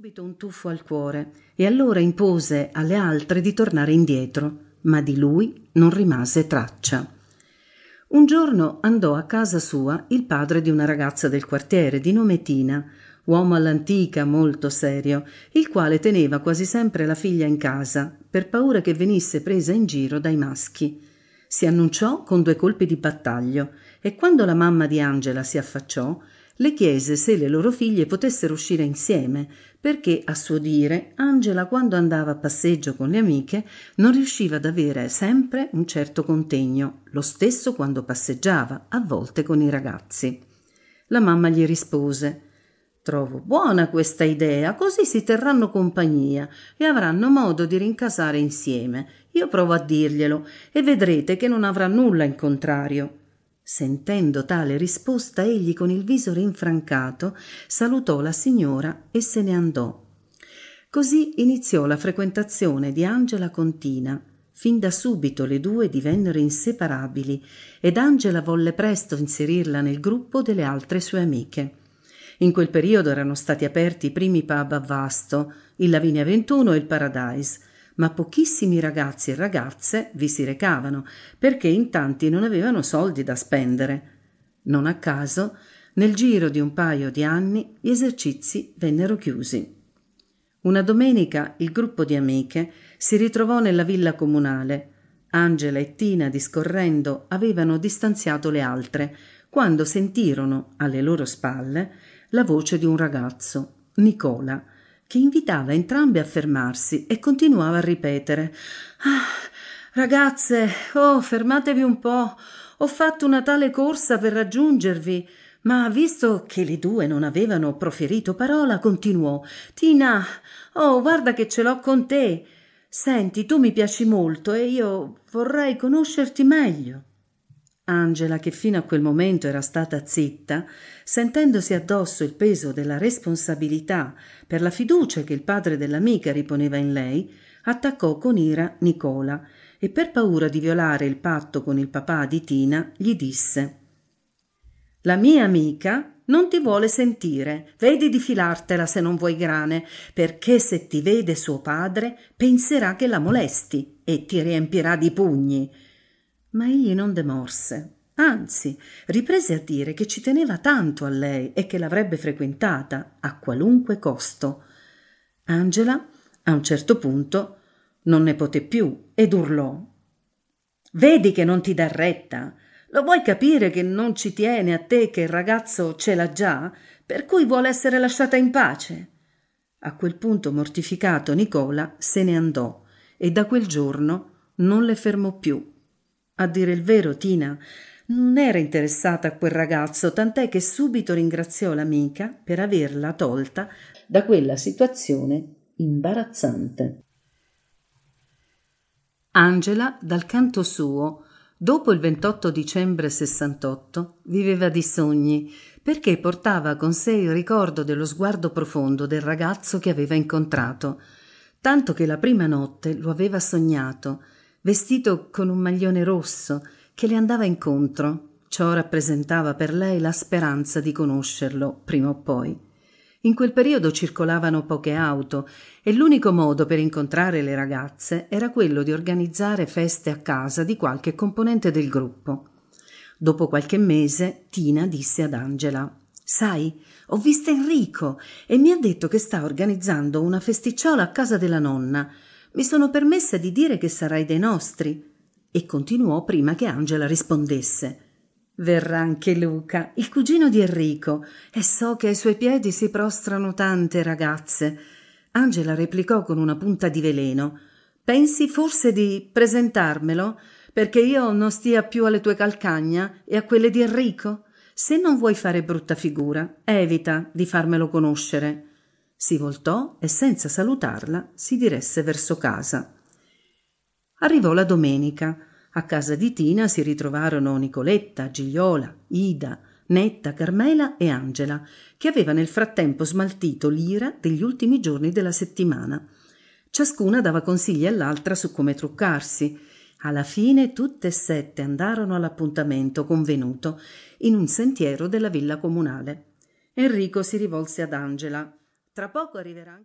subito un tuffo al cuore e allora impose alle altre di tornare indietro, ma di lui non rimase traccia. Un giorno andò a casa sua il padre di una ragazza del quartiere di nome Tina, uomo all'antica molto serio, il quale teneva quasi sempre la figlia in casa, per paura che venisse presa in giro dai maschi. Si annunciò con due colpi di battaglio e quando la mamma di Angela si affacciò, le chiese se le loro figlie potessero uscire insieme, perché, a suo dire, Angela quando andava a passeggio con le amiche non riusciva ad avere sempre un certo contegno, lo stesso quando passeggiava, a volte con i ragazzi. La mamma gli rispose Trovo buona questa idea, così si terranno compagnia e avranno modo di rincasare insieme. Io provo a dirglielo e vedrete che non avrà nulla in contrario. Sentendo tale risposta, egli con il viso rinfrancato salutò la signora e se ne andò. Così iniziò la frequentazione di Angela con Tina. Fin da subito le due divennero inseparabili ed Angela volle presto inserirla nel gruppo delle altre sue amiche. In quel periodo erano stati aperti i primi pub a Vasto, il Lavinia 21 e il Paradise, ma pochissimi ragazzi e ragazze vi si recavano perché in tanti non avevano soldi da spendere. Non a caso, nel giro di un paio di anni gli esercizi vennero chiusi. Una domenica il gruppo di amiche si ritrovò nella villa comunale. Angela e Tina, discorrendo, avevano distanziato le altre, quando sentirono alle loro spalle la voce di un ragazzo, Nicola, che invitava entrambe a fermarsi e continuava a ripetere Ah, ragazze, oh, fermatevi un po'. Ho fatto una tale corsa per raggiungervi. Ma visto che le due non avevano proferito parola, continuò Tina, oh, guarda che ce l'ho con te. Senti, tu mi piaci molto e io vorrei conoscerti meglio. Angela, che fino a quel momento era stata zitta, sentendosi addosso il peso della responsabilità per la fiducia che il padre dell'amica riponeva in lei, attaccò con ira Nicola e per paura di violare il patto con il papà di Tina gli disse La mia amica non ti vuole sentire, vedi di filartela se non vuoi grane, perché se ti vede suo padre penserà che la molesti e ti riempirà di pugni ma egli non demorse. Anzi, riprese a dire che ci teneva tanto a lei e che l'avrebbe frequentata a qualunque costo. Angela, a un certo punto, non ne poté più ed urlò. Vedi che non ti dà retta. Lo vuoi capire che non ci tiene a te che il ragazzo ce l'ha già, per cui vuole essere lasciata in pace? A quel punto mortificato Nicola se ne andò e da quel giorno non le fermò più. A dire il vero, Tina non era interessata a quel ragazzo, tant'è che subito ringraziò l'amica per averla tolta da quella situazione imbarazzante. Angela, dal canto suo, dopo il 28 dicembre 68, viveva di sogni perché portava con sé il ricordo dello sguardo profondo del ragazzo che aveva incontrato, tanto che la prima notte lo aveva sognato vestito con un maglione rosso che le andava incontro. Ciò rappresentava per lei la speranza di conoscerlo prima o poi. In quel periodo circolavano poche auto e l'unico modo per incontrare le ragazze era quello di organizzare feste a casa di qualche componente del gruppo. Dopo qualche mese Tina disse ad Angela Sai, ho visto Enrico e mi ha detto che sta organizzando una festicciola a casa della nonna mi sono permessa di dire che sarai dei nostri. E continuò prima che Angela rispondesse. Verrà anche Luca, il cugino di Enrico, e so che ai suoi piedi si prostrano tante ragazze. Angela replicò con una punta di veleno. Pensi forse di presentarmelo? Perché io non stia più alle tue calcagna e a quelle di Enrico? Se non vuoi fare brutta figura, evita di farmelo conoscere si voltò e senza salutarla si diresse verso casa. Arrivò la domenica. A casa di Tina si ritrovarono Nicoletta, Gigliola, Ida, Netta, Carmela e Angela, che aveva nel frattempo smaltito l'ira degli ultimi giorni della settimana. Ciascuna dava consigli all'altra su come truccarsi. Alla fine tutte e sette andarono all'appuntamento convenuto in un sentiero della villa comunale. Enrico si rivolse ad Angela. Tra poco arriverà